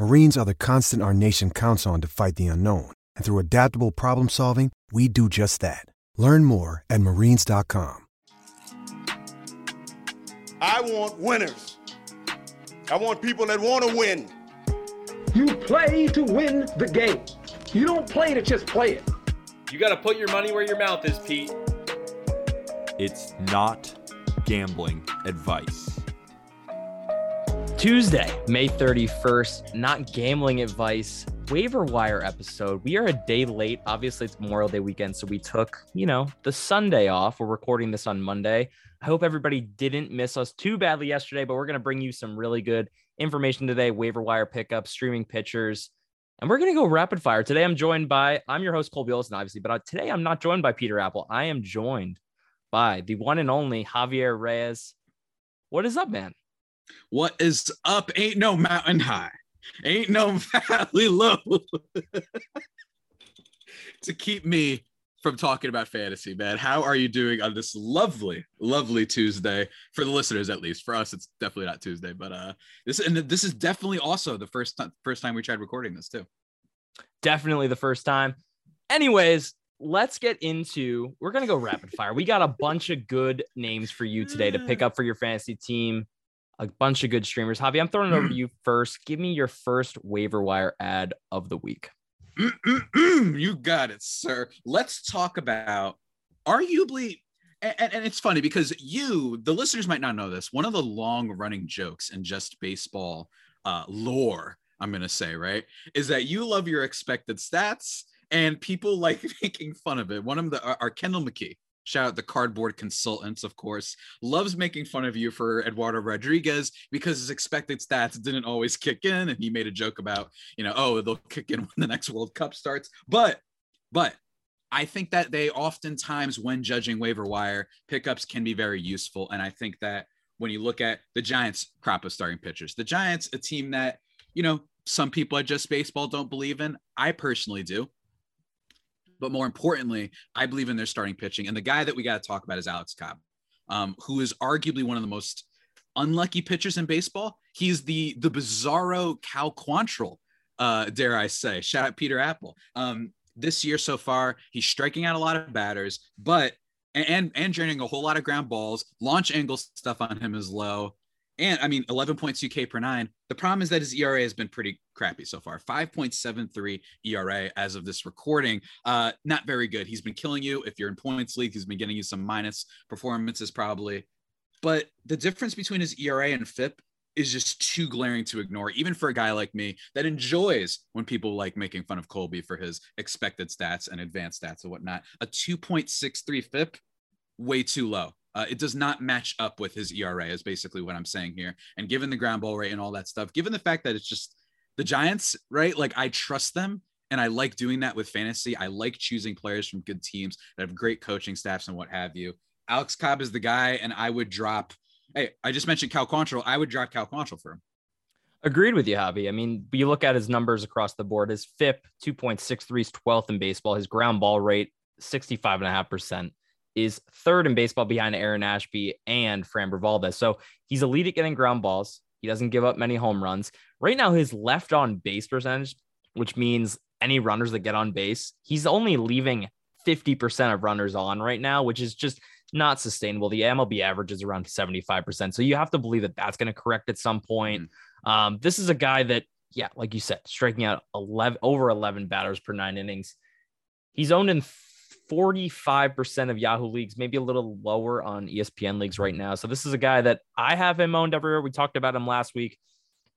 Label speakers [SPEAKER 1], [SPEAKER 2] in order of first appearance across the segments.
[SPEAKER 1] Marines are the constant our nation counts on to fight the unknown. And through adaptable problem solving, we do just that. Learn more at marines.com.
[SPEAKER 2] I want winners. I want people that want to win.
[SPEAKER 3] You play to win the game. You don't play to just play it.
[SPEAKER 4] You got to put your money where your mouth is, Pete.
[SPEAKER 5] It's not gambling advice.
[SPEAKER 6] Tuesday, May 31st, not gambling advice, waiver wire episode. We are a day late. Obviously, it's Memorial Day weekend, so we took, you know, the Sunday off. We're recording this on Monday. I hope everybody didn't miss us too badly yesterday, but we're going to bring you some really good information today waiver wire pickups, streaming pitchers, and we're going to go rapid fire. Today, I'm joined by, I'm your host, Colby Olson, obviously, but uh, today I'm not joined by Peter Appel. I am joined by the one and only Javier Reyes. What is up, man?
[SPEAKER 7] What is up? Ain't no mountain high, ain't no valley low to keep me from talking about fantasy, man. How are you doing on this lovely, lovely Tuesday for the listeners, at least? For us, it's definitely not Tuesday, but uh, this and this is definitely also the first time first time we tried recording this too.
[SPEAKER 6] Definitely the first time. Anyways, let's get into. We're gonna go rapid fire. We got a bunch of good names for you today to pick up for your fantasy team a bunch of good streamers. Javi, I'm throwing it over to you first. Give me your first waiver wire add of the week.
[SPEAKER 7] you got it, sir. Let's talk about arguably, and, and, it's funny because you, the listeners, might not know this. One of the long running jokes in just baseball uh, lore, I'm going to say, right, is that you love your expected stats and people like making fun of it. One of them, are Kendall McKee shout out the cardboard consultants, of course, loves making fun of you for Eduardo Rodriguez because his expected stats didn't always kick in. And he made a joke about, you know, oh, they'll kick in when the next World Cup starts. But, but I think that they oftentimes, when judging waiver wire, pickups can be very useful. And I think that when you look at the Giants' crop of starting pitchers, the Giants, a team that, you know, some people at just baseball don't believe in. I personally do. But more importantly, I believe in their starting pitching. And the guy that we got to talk about is Alex Cobb, um, who is arguably one of the most unlucky pitchers in baseball. He's the the bizarro Cal Quantrill, uh, dare I say. Shout out Peter Appel. Um, this year so far, he's striking out a lot of batters, but and and draining a whole lot of ground balls. Launch angle stuff on him is low. And I mean, 11.2 K per nine. The problem is that his ERA has been pretty crappy so far 5.73 ERA as of this recording. Uh, not very good. He's been killing you. If you're in points league, he's been getting you some minus performances probably. But the difference between his ERA and FIP is just too glaring to ignore, even for a guy like me that enjoys when people like making fun of Colby for his expected stats and advanced stats and whatnot. A 2.63 FIP, way too low. Uh, it does not match up with his ERA, is basically what I'm saying here. And given the ground ball rate and all that stuff, given the fact that it's just the Giants, right? Like I trust them and I like doing that with fantasy. I like choosing players from good teams that have great coaching staffs and what have you. Alex Cobb is the guy, and I would drop. Hey, I just mentioned Cal Quantrill. I would drop Cal Quantrill for him.
[SPEAKER 6] Agreed with you, Javi. I mean, you look at his numbers across the board. His FIP 2.63 is 12th in baseball. His ground ball rate 65.5% is third in baseball behind Aaron Ashby and Framber Valdez. So he's elite at getting ground balls. He doesn't give up many home runs. Right now, his left on base percentage, which means any runners that get on base, he's only leaving 50% of runners on right now, which is just not sustainable. The MLB average is around 75%. So you have to believe that that's going to correct at some point. Mm-hmm. Um, this is a guy that, yeah, like you said, striking out 11 over 11 batters per nine innings. He's owned in 45% of Yahoo leagues, maybe a little lower on ESPN leagues right now. So this is a guy that I have him owned everywhere. We talked about him last week.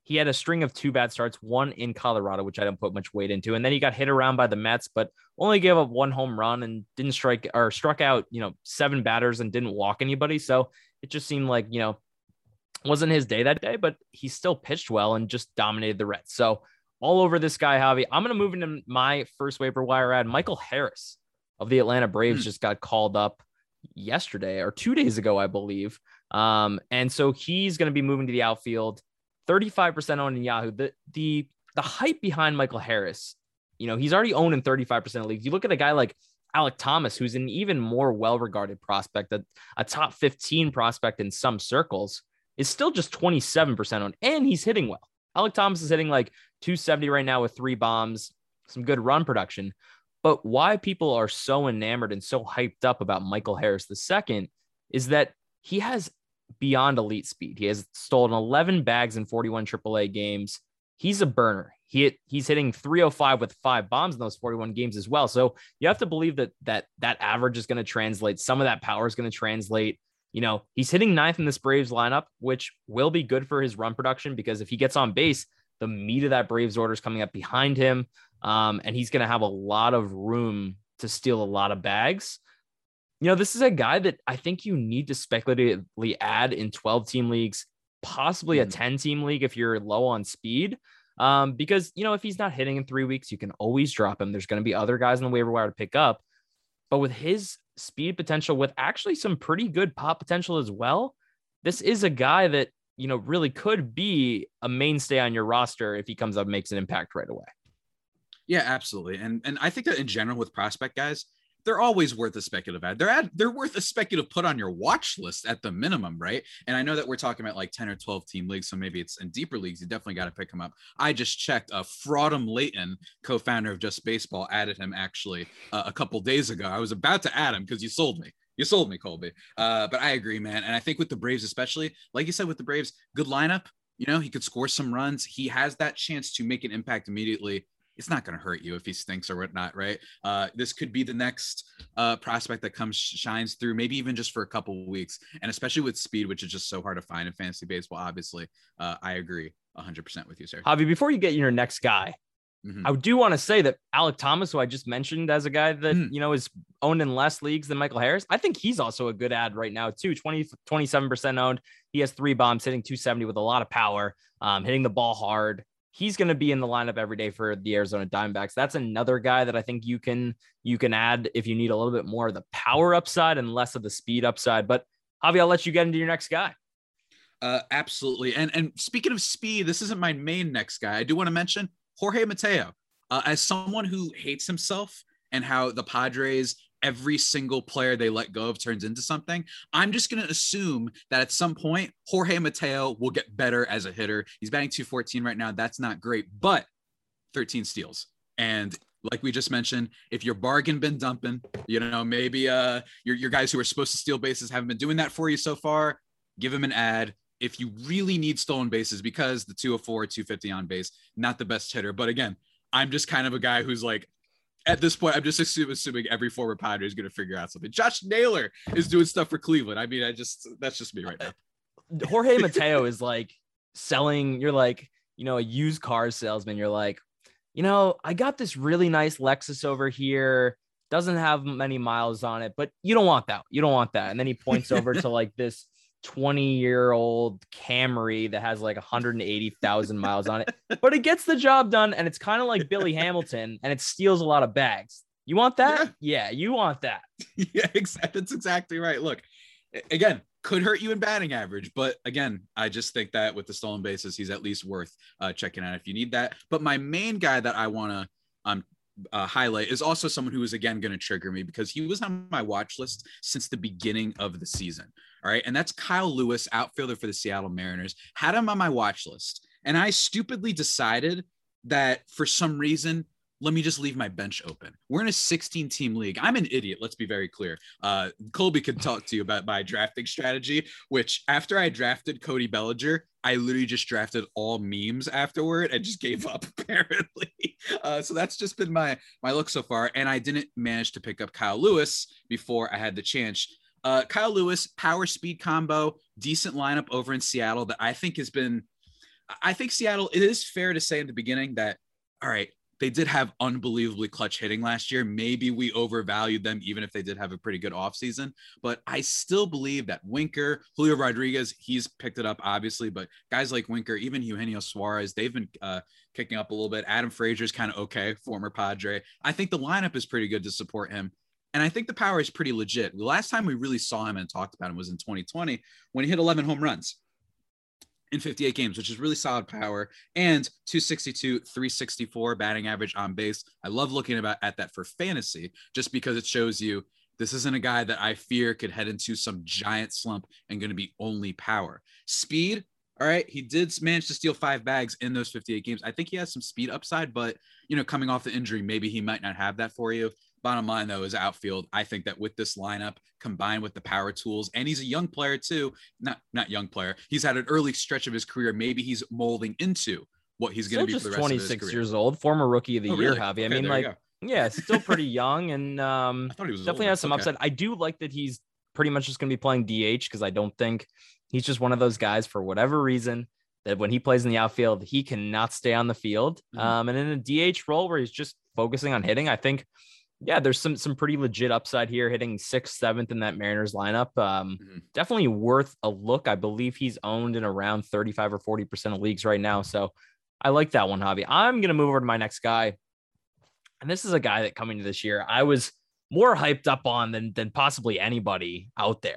[SPEAKER 6] He had a string of two bad starts, one in Colorado, which I didn't put much weight into, and then he got hit around by the Mets, but only gave up one home run and didn't strike or struck out, you know, seven batters and didn't walk anybody. So it just seemed like, you know, wasn't his day that day, but he still pitched well and just dominated the Reds. So all over this guy, Javi. I'm going to move into my first waiver wire add. Michael Harris of the Atlanta Braves mm. just got called up yesterday or two days ago, I believe. Um, and so he's going to be moving to the outfield. 35% owned in Yahoo. The the the hype behind Michael Harris, you know, he's already owned in 35% of leagues. You look at a guy like Alek Thomas, who's an even more well-regarded prospect, a, a top 15 prospect in some circles, is still just 27% owned, and he's hitting well. Alek Thomas is hitting like 270 right now with three bombs, some good run production. But why people are so enamored and so hyped up about Michael Harris II is that he has beyond elite speed. He has stolen 11 bags in 41 AAA games. He's a burner. He hit, he's hitting 305 with five bombs in those 41 games as well. So you have to believe that that that average is going to translate. Some of that power is going to translate. You know, he's hitting ninth in this Braves lineup, which will be good for his run production because if he gets on base, the meat of that Braves order is coming up behind him. Um, and he's going to have a lot of room to steal a lot of bags you know, this is a guy that I think you need to speculatively add in 12 team leagues, possibly a hmm. 10 team league if you're low on speed. Um, because, you know, if he's not hitting in three weeks, you can always drop him. There's going to be other guys on the waiver wire to pick up. But with his speed potential, with actually some pretty good pop potential as well, this is a guy that, you know, really could be a mainstay on your roster if he comes up makes an impact right away.
[SPEAKER 7] Yeah, absolutely. And and I think that in general with prospect guys, they're always worth a speculative ad. They're ad, they're worth a speculative put on your watch list at the minimum, right? And I know that we're talking about like 10 or 12 team leagues, so maybe it's in deeper leagues. You definitely got to pick him up. I just checked. Uh, Fraudum Leighton, co-founder of Just Baseball, added him actually uh, a couple days ago. I was about to add him because you sold me. You sold me, Colby. Uh, but I agree, man. And I think with the Braves, especially, like you said, with the Braves, good lineup. You know, he could score some runs. He has that chance to make an impact immediately it's not going to hurt you if he stinks or whatnot, right? Uh, this could be the next uh, prospect that comes shines through, maybe even just for a couple weeks, and especially with speed, which is just so hard to find in fantasy baseball. Obviously, uh, I agree 100% with you, sir.
[SPEAKER 6] Javi, before you get your next guy, mm-hmm. I do want to say that Alek Thomas, who I just mentioned as a guy that mm. you know is owned in less leagues than Michael Harris, I think he's also a good add right now too. 20 27% owned. He has three bombs, hitting 270 with a lot of power, um, hitting the ball hard he's going to be in the lineup every day for the Arizona Diamondbacks. That's another guy that I think you can you can add if you need a little bit more of the power upside and less of the speed upside. But Javi, I'll let you get into your next guy.
[SPEAKER 7] Uh, absolutely. And and speaking of speed, this isn't my main next guy. I do want to mention Jorge Mateo. Uh, as someone who hates himself and how the Padres every single player they let go of turns into something. I'm just going to assume that at some point, Jorge Mateo will get better as a hitter. He's batting 214 right now. That's not great, but 13 steals. And like we just mentioned, if your bargain been dumping, you know, maybe uh your, your guys who are supposed to steal bases haven't been doing that for you so far, give him an add. If you really need stolen bases because the 204, 250 on base, not the best hitter. But again, I'm just kind of a guy who's like, at this point, I'm just assuming every former Padre is going to figure out something. Josh Naylor is doing stuff for Cleveland. I mean, I just that's just me right now.
[SPEAKER 6] Jorge Mateo is like selling. You're like, you know, a used car salesman. You're like, you know, I got this really nice Lexus over here. Doesn't have many miles on it, but you don't want that. You don't want that. And then he points over to like this 20 year old Camry that has like 180,000 miles on it, but it gets the job done. And it's kind of like Billy Hamilton and it steals a lot of bags. You want that? Yeah, yeah you want that.
[SPEAKER 7] yeah, exactly. That's exactly right. Look, again, could hurt you in batting average, but again, I just think that with the stolen bases, he's at least worth uh, checking out if you need that. But my main guy that I want to um, uh, highlight is also someone who is again going to trigger me because he was on my watch list since the beginning of the season. All right. And that's Kyle Lewis, outfielder for the Seattle Mariners. Had him on my watch list. And I stupidly decided that for some reason, let me just leave my bench open. We're in a 16 team league. I'm an idiot. Let's be very clear. Uh, Colby could talk to you about my drafting strategy, which after I drafted Cody Bellinger, I literally just drafted all memes afterward and just gave up apparently. Uh, so that's just been my my look so far. And I didn't manage to pick up Kyle Lewis before I had the chance. Uh, Kyle Lewis, power speed combo, decent lineup over in Seattle that I think has been. I think Seattle. It is fair to say in the beginning that all right, they did have unbelievably clutch hitting last year. Maybe we overvalued them, even if they did have a pretty good offseason. But I still believe that Winker, Julio Rodriguez, he's picked it up, obviously. But guys like Winker, even Eugenio Suarez, they've been uh, kicking up a little bit. Adam Frazier's kind of okay, former Padre. I think the lineup is pretty good to support him. And I think the power is pretty legit. The last time we really saw him and talked about him was in 2020 when he hit 11 home runs in 58 games, which is really solid power and 262, 364 batting average on base. I love looking about at that for fantasy just because it shows you this isn't a guy that I fear could head into some giant slump and going to be only power. Speed, all right, he did manage to steal five bags in those 58 games. I think he has some speed upside, but you know, coming off the injury, maybe he might not have that for you. Bottom line, though, is outfield. I think that with this lineup combined with the power tools, and he's a young player too. Not not young player. He's had an early stretch of his career. Maybe he's molding into what he's going to be
[SPEAKER 6] just
[SPEAKER 7] for the rest
[SPEAKER 6] 26
[SPEAKER 7] of his career.
[SPEAKER 6] years old, former rookie of the
[SPEAKER 7] Oh,
[SPEAKER 6] year,
[SPEAKER 7] really?
[SPEAKER 6] Javi. I mean, like, yeah, still pretty young and um,
[SPEAKER 7] I thought he was
[SPEAKER 6] definitely
[SPEAKER 7] older.
[SPEAKER 6] has some
[SPEAKER 7] Okay.
[SPEAKER 6] upside. I do like that he's pretty much just going to be playing DH because I don't think he's just one of those guys for whatever reason that when he plays in the outfield, he cannot stay on the field.
[SPEAKER 7] Mhm.
[SPEAKER 6] Um, and in a DH role where he's just focusing on hitting, I think, yeah, there's some some pretty legit upside here, hitting sixth, seventh in that Mariners lineup. Um,
[SPEAKER 7] Mhm.
[SPEAKER 6] definitely worth a look. I believe he's owned in around 35 or 40 percent of leagues right now. So I like that one, Javi. I'm gonna move over to my next guy, and this is a guy that coming to this year I was more hyped up on than than possibly anybody out there.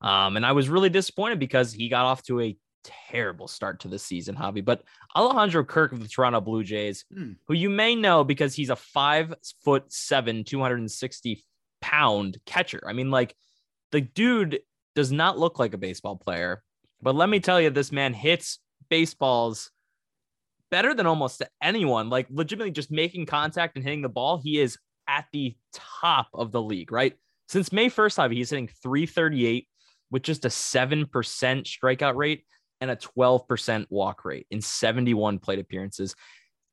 [SPEAKER 6] Um, and I was really disappointed because he got off to a terrible start to the season, Javi. But Alejandro Kirk of the Toronto Blue Jays,
[SPEAKER 7] Hmm.
[SPEAKER 6] who you may know because he's a five foot seven, 260 pound catcher. I mean, like the dude does not look like a baseball player. But let me tell you, this man hits baseballs better than almost anyone. Like legitimately just making contact and hitting the ball. He is at the top of the league, right? Since May 1st, Javi, he's hitting 338 with just a 7% strikeout rate and a 12% walk rate in 71 plate appearances.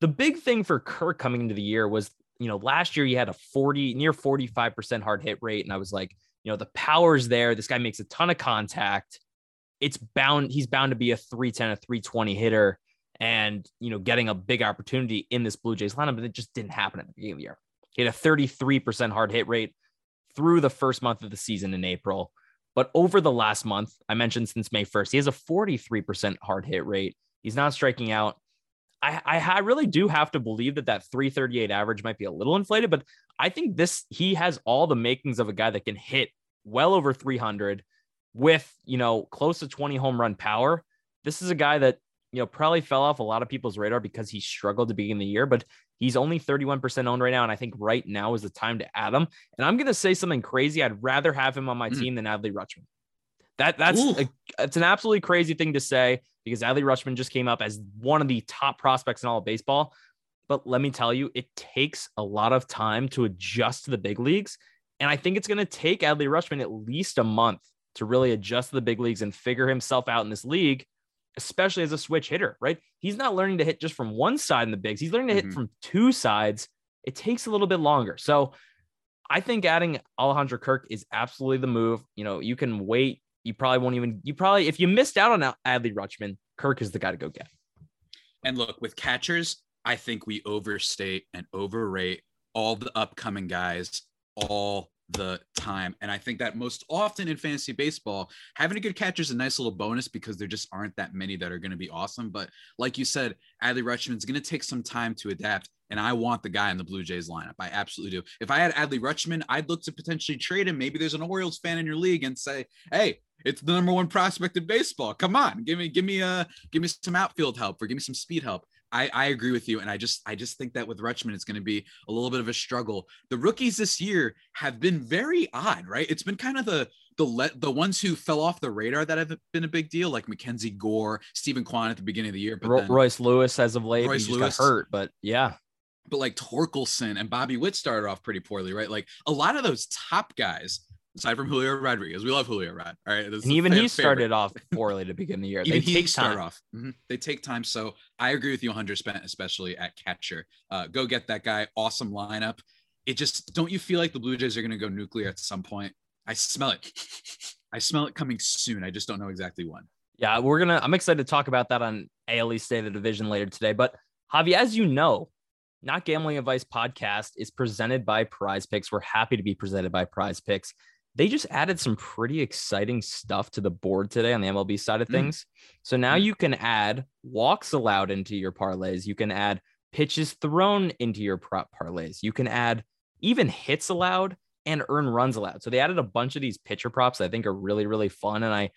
[SPEAKER 6] The big thing for Kirk coming into the year was, you know, last year he had a 40, near 45% hard hit rate. And I was like, you know, the power's there. This guy makes a ton of contact. It's bound, he's bound to be a 310, a 320 hitter and, you know, getting a big opportunity in this Blue Jays lineup, but it just didn't happen at the beginning of the year. He had a 33% hard hit rate through the first month of the season in April. But over the last month, I mentioned since May 1st, he has a 43% hard hit rate. He's not striking out. I, I, really do have to believe that that 338 average might be a little inflated, but I think this, he has all the makings of a guy that can hit well over 300 with, you know, close to 20 home run power. This is a guy that, you know, probably fell off a lot of people's radar because he struggled to begin the year, but he's only 31% owned right now. And I think right now is the time to add him. And I'm going to say something crazy. I'd rather have him on my
[SPEAKER 7] Mm.
[SPEAKER 6] team than Adley Rutschman. That that's a, it's an absolutely crazy thing to say because Adley Rutschman just came up as one of the top prospects in all of baseball. But let me tell you, it takes a lot of time to adjust to the big leagues. And I think it's going to take Adley Rutschman at least a month to really adjust to the big leagues and figure himself out in this league, especially as a switch hitter, right? He's not learning to hit just from one side in the bigs, he's learning to
[SPEAKER 7] Mhm.
[SPEAKER 6] hit from two sides. It takes a little bit longer. So I think adding Alejandro Kirk is absolutely the move. You know, you can wait. You probably won't even, you probably, if you missed out on Adley Rutschman, Kirk is the guy to go get.
[SPEAKER 7] And look, with catchers, I think we overstate and overrate all the upcoming guys all the time. And I think that most often in fantasy baseball, having a good catcher is a nice little bonus because there just aren't that many that are going to be awesome. But like you said, Adley Rutschman's going to take some time to adapt. And I want the guy in the Blue Jays lineup. I absolutely do. If I had Adley Rutschman, I'd look to potentially trade him. Maybe there's an Orioles fan in your league and say, hey, it's the number one prospect in baseball. Come on, give me, give me uh give me some outfield help or give me some speed help. I, I agree with you. And I just I just think that with Rutschman, it's going to be a little bit of a struggle. The rookies this year have been very odd, right? It's been kind of the the let the ones who fell off the radar that have been a big deal, like Mackenzie Gore, Steven Kwan at the beginning of the year. But
[SPEAKER 6] Ro-
[SPEAKER 7] then,
[SPEAKER 6] Royce Lewis as of late,
[SPEAKER 7] Royce
[SPEAKER 6] he
[SPEAKER 7] Lewis.
[SPEAKER 6] got hurt, but yeah,
[SPEAKER 7] but like Torkelson and Bobby Witt started off pretty poorly, right? Like a lot of those top guys, aside from Julio Rodriguez, we love Julio Rod. All right,
[SPEAKER 6] and even he started off poorly to begin the year.
[SPEAKER 7] even they he start off. Mm-hmm. They take time. So I agree with you 100, percent especially at catcher. Uh, go get that guy. Awesome lineup. It just don't you feel like the Blue Jays are going to go nuclear at some point? I smell it. I smell it coming soon. I just don't know exactly when.
[SPEAKER 6] Yeah, we're gonna. I'm excited to talk about that on ALE State of the Division later today. But Javi, as you know, not Gambling Advice podcast is presented by Prize Picks. We're happy to be presented by Prize Picks. They just added some pretty exciting stuff to the board today on the MLB side of mm. things. Mm. So now mm. you can add walks allowed into your parlays. You can add pitches thrown into your prop parlays. You can add even hits allowed and earn runs allowed. So they added a bunch of these pitcher props I think are really, really fun. And I,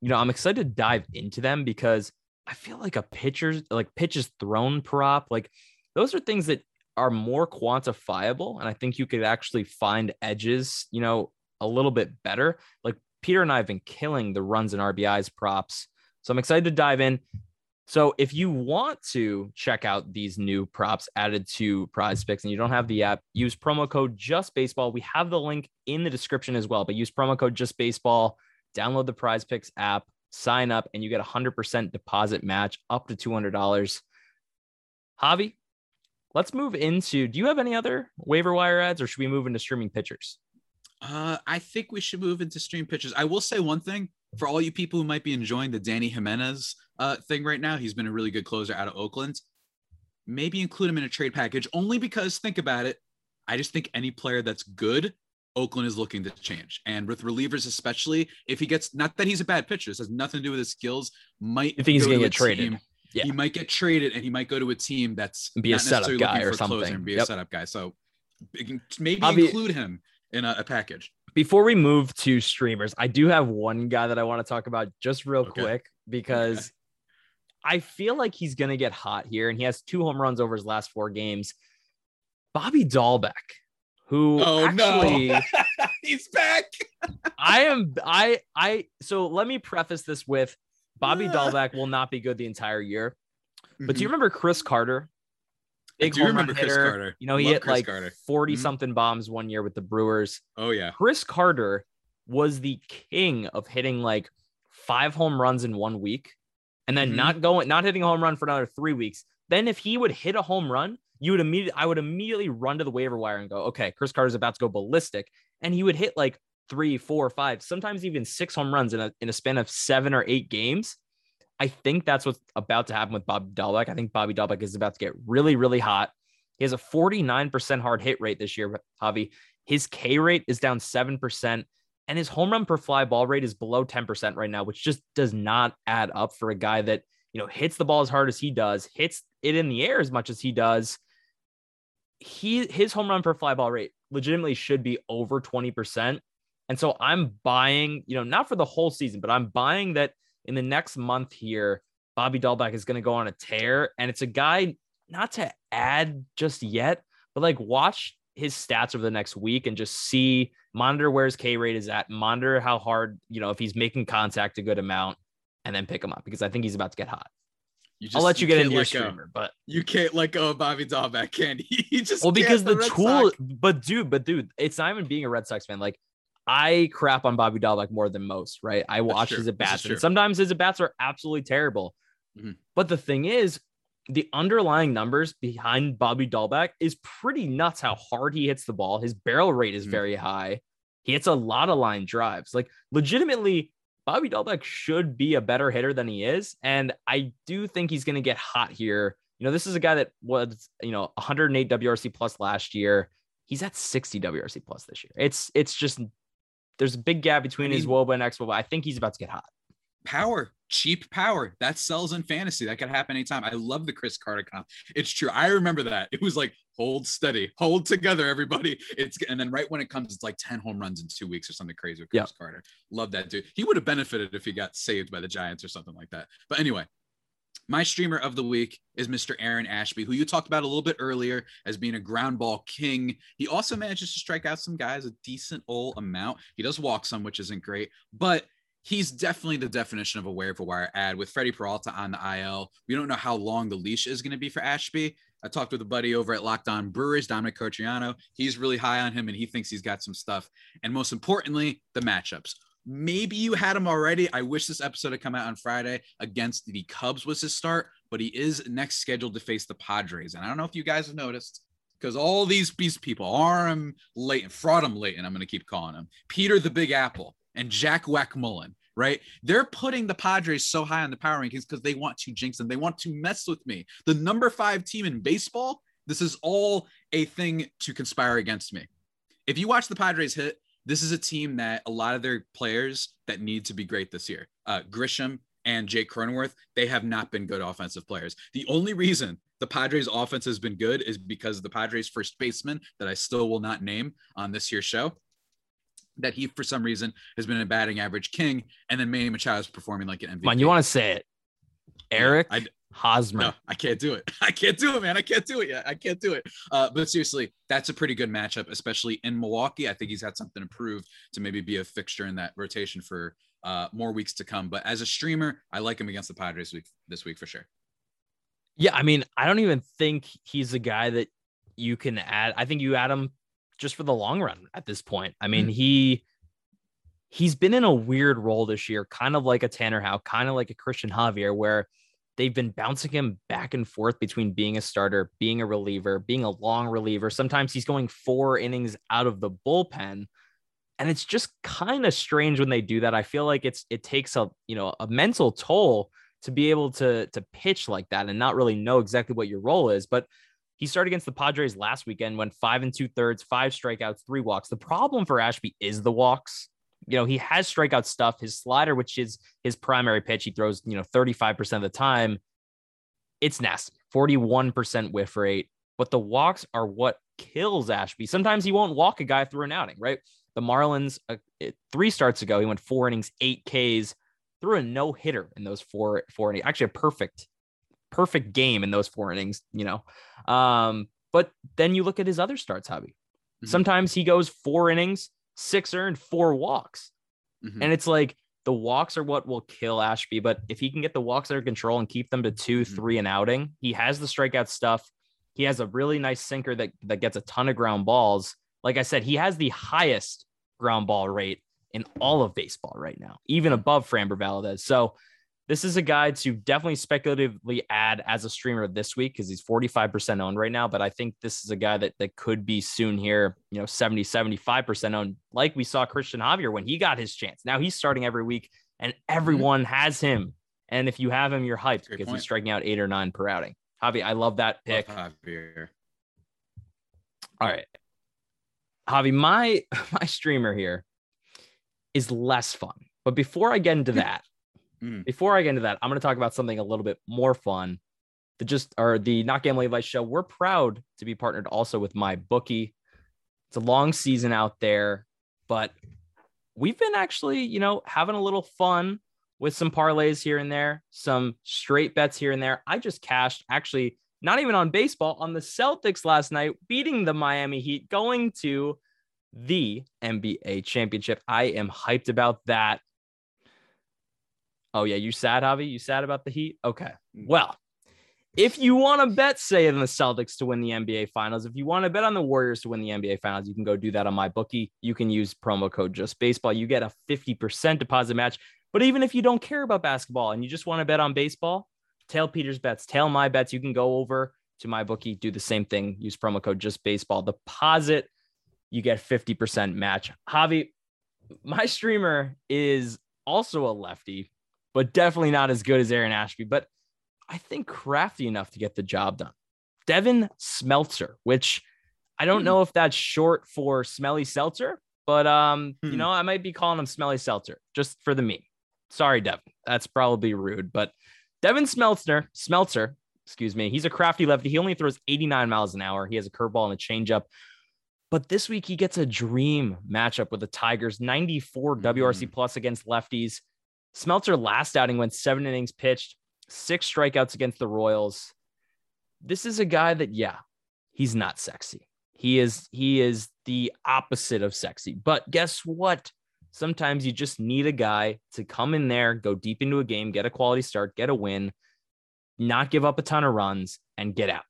[SPEAKER 6] you know, I'm excited to dive into them because I feel like a pitcher's like pitches thrown prop, like those are things that are more quantifiable. And I think you could actually find edges, you know, a little bit better. Like Peter and I have been killing the runs and RBIs props. So I'm excited to dive in. So if you want to check out these new props added to Prize Picks and you don't have the app, use promo code Just Baseball. We have the link in the description as well, but use promo code Just Baseball. Download the Prize Picks app, sign up, and you get a hundred percent deposit match up to two hundred dollars. Javi, let's move into. Do you have any other waiver wire adds, or should we move into streaming pitchers?
[SPEAKER 7] Uh, I think we should move into stream pitchers. I will say one thing for all you people who might be enjoying the Dany Jimenez uh, thing right now. He's been a really good closer out of Oakland. Maybe include him in a trade package only because think about it. I just think any player that's good, Oakland is looking to change. And with relievers, especially if he gets not that he's a bad pitcher, this has nothing to do with his skills. Might
[SPEAKER 6] think he's gonna get traded?
[SPEAKER 7] yeah. He might get traded and he might go to a team that's
[SPEAKER 6] be a setup guy or something.
[SPEAKER 7] be yep. a setup guy. So maybe Obvi- include him in a, a package
[SPEAKER 6] before we move to streamers, I do have one guy that I want to talk about just real okay. quick because okay. I feel like he's going to get hot here and he has two home runs over his last four games. Bobby Dalbec, who oh actually,
[SPEAKER 7] no. he's back.
[SPEAKER 6] I am I I so let me preface this with Bobby Dalbec will not be good the entire year. But mm-hmm. do you mm-hmm. remember Chris Carter?
[SPEAKER 7] Big home run hitter.
[SPEAKER 6] You know, he Love hit Chris like 40 mm-hmm. something bombs one year with the Brewers.
[SPEAKER 7] Oh, yeah.
[SPEAKER 6] Chris Carter was the king of hitting like five home runs in one week and then mm-hmm. not going, not hitting a home run for another three weeks. Then if he would hit a home run, you would immediately, I would immediately run to the waiver wire and go, okay, Chris Carter's about to go ballistic. And he would hit like three, four, five, sometimes even six home runs in a, in a span of seven or eight games. I think that's what's about to happen with Bobby Dalbec. I think Bobby Dalbec is about to get really, really hot. He has a 49% hard hit rate this year, Javi. His K rate is down 7%, and his home run per fly ball rate is below 10% right now, which just does not add up for a guy that, you know, hits the ball as hard as he does, hits it in the air as much as he does. He his home run per fly ball rate legitimately should be over 20%. And so I'm buying, you know, not for the whole season, but I'm buying that in the next month here, Bobby Dalbec is going to go on a tear. And it's a guy not to add just yet, but like watch his stats over the next week and just see, monitor where his K rate is at, monitor how hard, you know, if he's making contact a good amount, and then pick him up because I think he's about to get hot. Just, I'll let you, you get into your streamer, go. but
[SPEAKER 7] you can't let go of Bobby Dalbec, can you? just
[SPEAKER 6] well because the, the tool, but dude, but dude, it's not even being a Red Sox fan. Like I crap on Bobby Dalbec more than most, right? I watch his at bats, and sometimes his at bats are absolutely terrible. Mm-hmm. But the thing is, the underlying numbers behind Bobby Dalbec is pretty nuts. How hard he hits the ball, his barrel rate is mm-hmm. very high. He hits a lot of line drives. Like legitimately, Bobby Dalbec should be a better hitter than he is, and I do think he's going to get hot here. You know, this is a guy that was you know 108 WRC plus last year. He's at 60 WRC plus this year. It's it's just there's a big gap between I mean, his Woba and xWOBA. I think he's about to get hot.
[SPEAKER 7] Power, cheap power. That sells in fantasy. That could happen anytime. I love the Chris Carter comp. It's true. I remember that. It was like hold steady, hold together, everybody. It's and then right when it comes, it's like 10 home runs in two weeks or something crazy with Chris yep. Carter. Love that dude. He would have benefited if he got saved by the Giants or something like that. But anyway, my streamer of the week is Mr. Aaron Ashby, who you talked about a little bit earlier as being a ground ball king. He also manages to strike out some guys a decent old amount. He does walk some, which isn't great, but he's definitely the definition of a waiver wire add with Freddie Peralta on the IL. We don't know how long the leash is going to be for Ashby. I talked with a buddy over at Locked On Brewers, Dominic Cotriano. He's really high on him and he thinks he's got some stuff. And most importantly, the matchups. Maybe you had him already. I wish this episode had come out on Friday against the Cubs was his start, but he is next scheduled to face the Padres. And I don't know if you guys have noticed because all these beast people, Aram Leighton, Fraudum Leighton, I'm going to keep calling him, Peter the Big Apple, and Jack Wack Mullen, right? They're putting the Padres so high on the power rankings because they want to jinx them. They want to mess with me. The number five team in baseball, this is all a thing to conspire against me. If you watch the Padres hit, this is a team that a lot of their players that need to be great this year. Uh, Grisham and Jake Cronenworth, they have not been good offensive players. The only reason the Padres offense has been good is because the Padres first baseman that I still will not name on this year's show that he for some reason has been a batting average king and then Manny Machado is performing like an MVP.
[SPEAKER 6] On, you want to say it. Eric
[SPEAKER 7] I,
[SPEAKER 6] Hosmer.
[SPEAKER 7] no, I can't do it. I can't do it, man. I can't do it yet. I can't do it. Uh, but seriously, that's a pretty good matchup, especially in Milwaukee. I think he's had something to prove to maybe be a fixture in that rotation for uh, more weeks to come. But as a streamer, I like him against the Padres week this week for sure.
[SPEAKER 6] Yeah, I mean, I don't even think he's a guy that you can add. I think you add him just for the long run at this point. I mean,
[SPEAKER 7] Mhm.
[SPEAKER 6] he he's been in a weird role this year, kind of like a Tanner Houck, kind of like a Christian Javier, where they've been bouncing him back and forth between being a starter, being a reliever, being a long reliever. Sometimes he's going four innings out of the bullpen. And it's just kind of strange when they do that. I feel like it's it takes a you know a mental toll to be able to to pitch like that and not really know exactly what your role is. But he started against the Padres last weekend, went five and two thirds, five strikeouts, three walks. The problem for Ashby is the walks. You know, he has strikeout stuff. His slider, which is his primary pitch, he throws, you know, 35% of the time. It's nasty. 41% whiff rate. But the walks are what kills Ashby. Sometimes he won't walk a guy through an outing, right? The Marlins, uh, three starts ago, he went four innings, eight Ks, threw a no hitter in those four four innings. Actually, a perfect, perfect game in those four innings. You know, um, but then you look at his other starts, Javi.
[SPEAKER 7] Mhm.
[SPEAKER 6] Sometimes he goes four innings, six earned, four walks,
[SPEAKER 7] Mhm.
[SPEAKER 6] and it's like the walks are what will kill Ashby. But if he can get the walks under control and keep them to 2
[SPEAKER 7] Mhm.
[SPEAKER 6] three an outing, he has the strikeout stuff. He has a really nice sinker that that gets a ton of ground balls. Like I said, he has the highest ground ball rate in all of baseball right now, even above Framber Valdez. So this is a guy to definitely speculatively add as a streamer this week because he's 45% owned right now. But I think this is a guy that, that could be soon here, you know, 70, 75% owned, like we saw Christian Javier when he got his chance. Now he's starting every week and mm-hmm. everyone has him. And if you have him, you're hyped because
[SPEAKER 7] point.
[SPEAKER 6] he's striking out eight or nine per outing. Javi, I love that pick.
[SPEAKER 7] Love Javier.
[SPEAKER 6] All right. Javi, my my streamer here is less fun. But before I get into that,
[SPEAKER 7] Mm.
[SPEAKER 6] before I get into that, I'm going to talk about something a little bit more fun. The just or the Not Gambling Advice show. We're proud to be partnered also with MyBookie. It's a long season out there, but we've been actually, you know, having a little fun with some parlays here and there, some straight bets here and there. I just cashed actually not even on baseball, on the Celtics last night, beating the Miami Heat, going to the NBA championship. I am hyped about that. Oh, yeah. You sad, Javi? You sad about the Heat? Okay. Mm. Well, if you want to bet, say, on the Celtics to win the NBA Finals, if you want to bet on the Warriors to win the NBA Finals, you can go do that on MyBookie. You can use promo code Just Baseball. You get a 50% deposit match. But even if you don't care about basketball and you just want to bet on baseball, Tail Peters bets, Tail my bets. You can go over to MyBookie, do the same thing. Use promo code Just Baseball. Deposit, you get 50% match. Javi, my streamer is also a lefty, but definitely not as good as Aaron Ashby. But I think crafty enough to get the job done. Devin Smeltzer, which I don't
[SPEAKER 7] Hmm.
[SPEAKER 6] know if that's short for Smelly Seltzer, but um, you
[SPEAKER 7] Hmm.
[SPEAKER 6] know, I might be calling him Smelly Seltzer just for the meme. Sorry, Devin. That's probably rude, but Devin Smeltzer, Smeltzer, excuse me, he's a crafty lefty. He only throws 89 miles an hour. He has a curveball and a changeup. But this week he gets a dream matchup with the Tigers, 94 WRC plus against lefties. Smeltzer last outing went seven innings pitched, six strikeouts against the Royals. This is a guy that, yeah, he's not sexy. He is he is the opposite of sexy. But guess what? Sometimes you just need a guy to come in there, go deep into a game, get a quality start, get a win, not give up a ton of runs, and get out.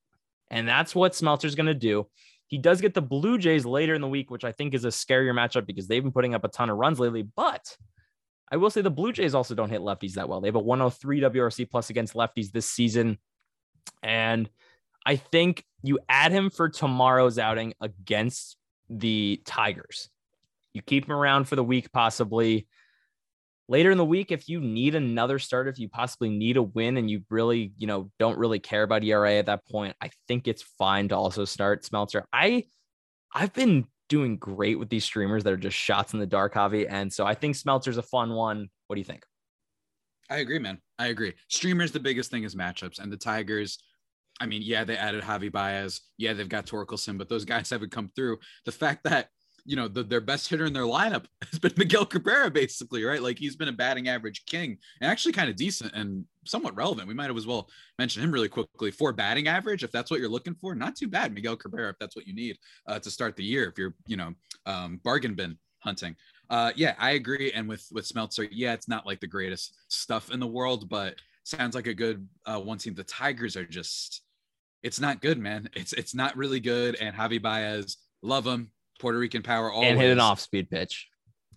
[SPEAKER 6] And that's what Smeltzer's going to do. He does get the Blue Jays later in the week, which I think is a scarier matchup because they've been putting up a ton of runs lately. But I will say the Blue Jays also don't hit lefties that well. They have a 103 WRC plus against lefties this season. And I think you add him for tomorrow's outing against the Tigers. You keep him around for the week, possibly. Later in the week, if you need another start, if you possibly need a win and you really, you know, don't really care about ERA at that point, I think it's fine to also start Smeltzer. I I've been doing great with these streamers that are just shots in the dark, Javi. And so I think Smeltzer's a fun one. What do you think?
[SPEAKER 7] I agree, man. I agree. Streamers, the biggest thing is matchups, and the Tigers. I mean, yeah, they added Javi Baez. Yeah, they've got Torkelson, but those guys haven't come through. The fact that you know, the, their best hitter in their lineup has been Miguel Cabrera, basically, right? Like he's been a batting average king and actually kind of decent and somewhat relevant. We might as well mention him really quickly for batting average. If that's what you're looking for, not too bad. Miguel Cabrera, if that's what you need uh, to start the year, if you're, you know, um, bargain bin hunting. Uh, yeah, I agree. And with with Smeltzer, yeah, it's not like the greatest stuff in the world, but sounds like a good uh, one team. The Tigers are just, it's not good, man. It's it's not really good. And Javi Baez, love him. Puerto Rican power always.
[SPEAKER 6] And hit an off speed pitch.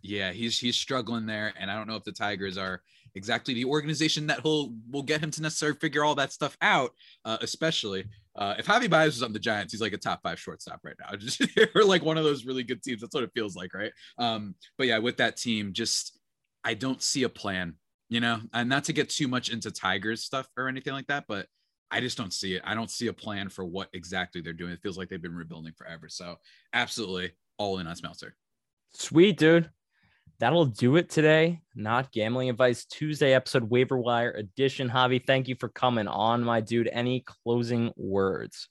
[SPEAKER 7] Yeah, he's he's struggling there, and I don't know if the Tigers are exactly the organization that will will get him to necessarily figure all that stuff out. Uh, especially uh, if Javi Baez was on the Giants, he's like a top five shortstop right now, just or like one of those really good teams. That's what it feels like, right? Um, but yeah, with that team, just I don't see a plan, you know, and not to get too much into Tigers stuff or anything like that, but I just don't see it. I don't see a plan for what exactly they're doing. It feels like they've been rebuilding forever. So absolutely all in on Smeltzer.
[SPEAKER 6] Sweet, dude. That'll do it today. Not gambling advice Tuesday episode waiver wire edition. Javi, thank you for coming on, my dude. Any closing words?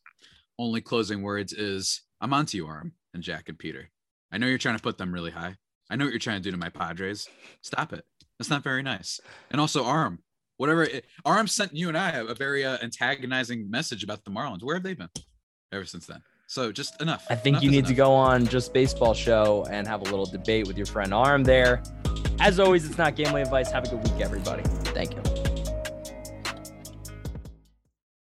[SPEAKER 7] Only closing words is I'm onto you, Aram and Jack and Peter. I know you're trying to put them really high. I know what you're trying to do to my Padres. Stop it. That's not very nice. And also, Aram, whatever. It, Aram sent you and I a, very uh, antagonizing message about the Marlins. Where have they been ever since then? So just enough.
[SPEAKER 6] I think
[SPEAKER 7] enough
[SPEAKER 6] you need
[SPEAKER 7] enough.
[SPEAKER 6] to go on just baseball show and have a little debate with your friend Aram there. As always, it's not gambling advice. Have a good week, everybody. Thank you.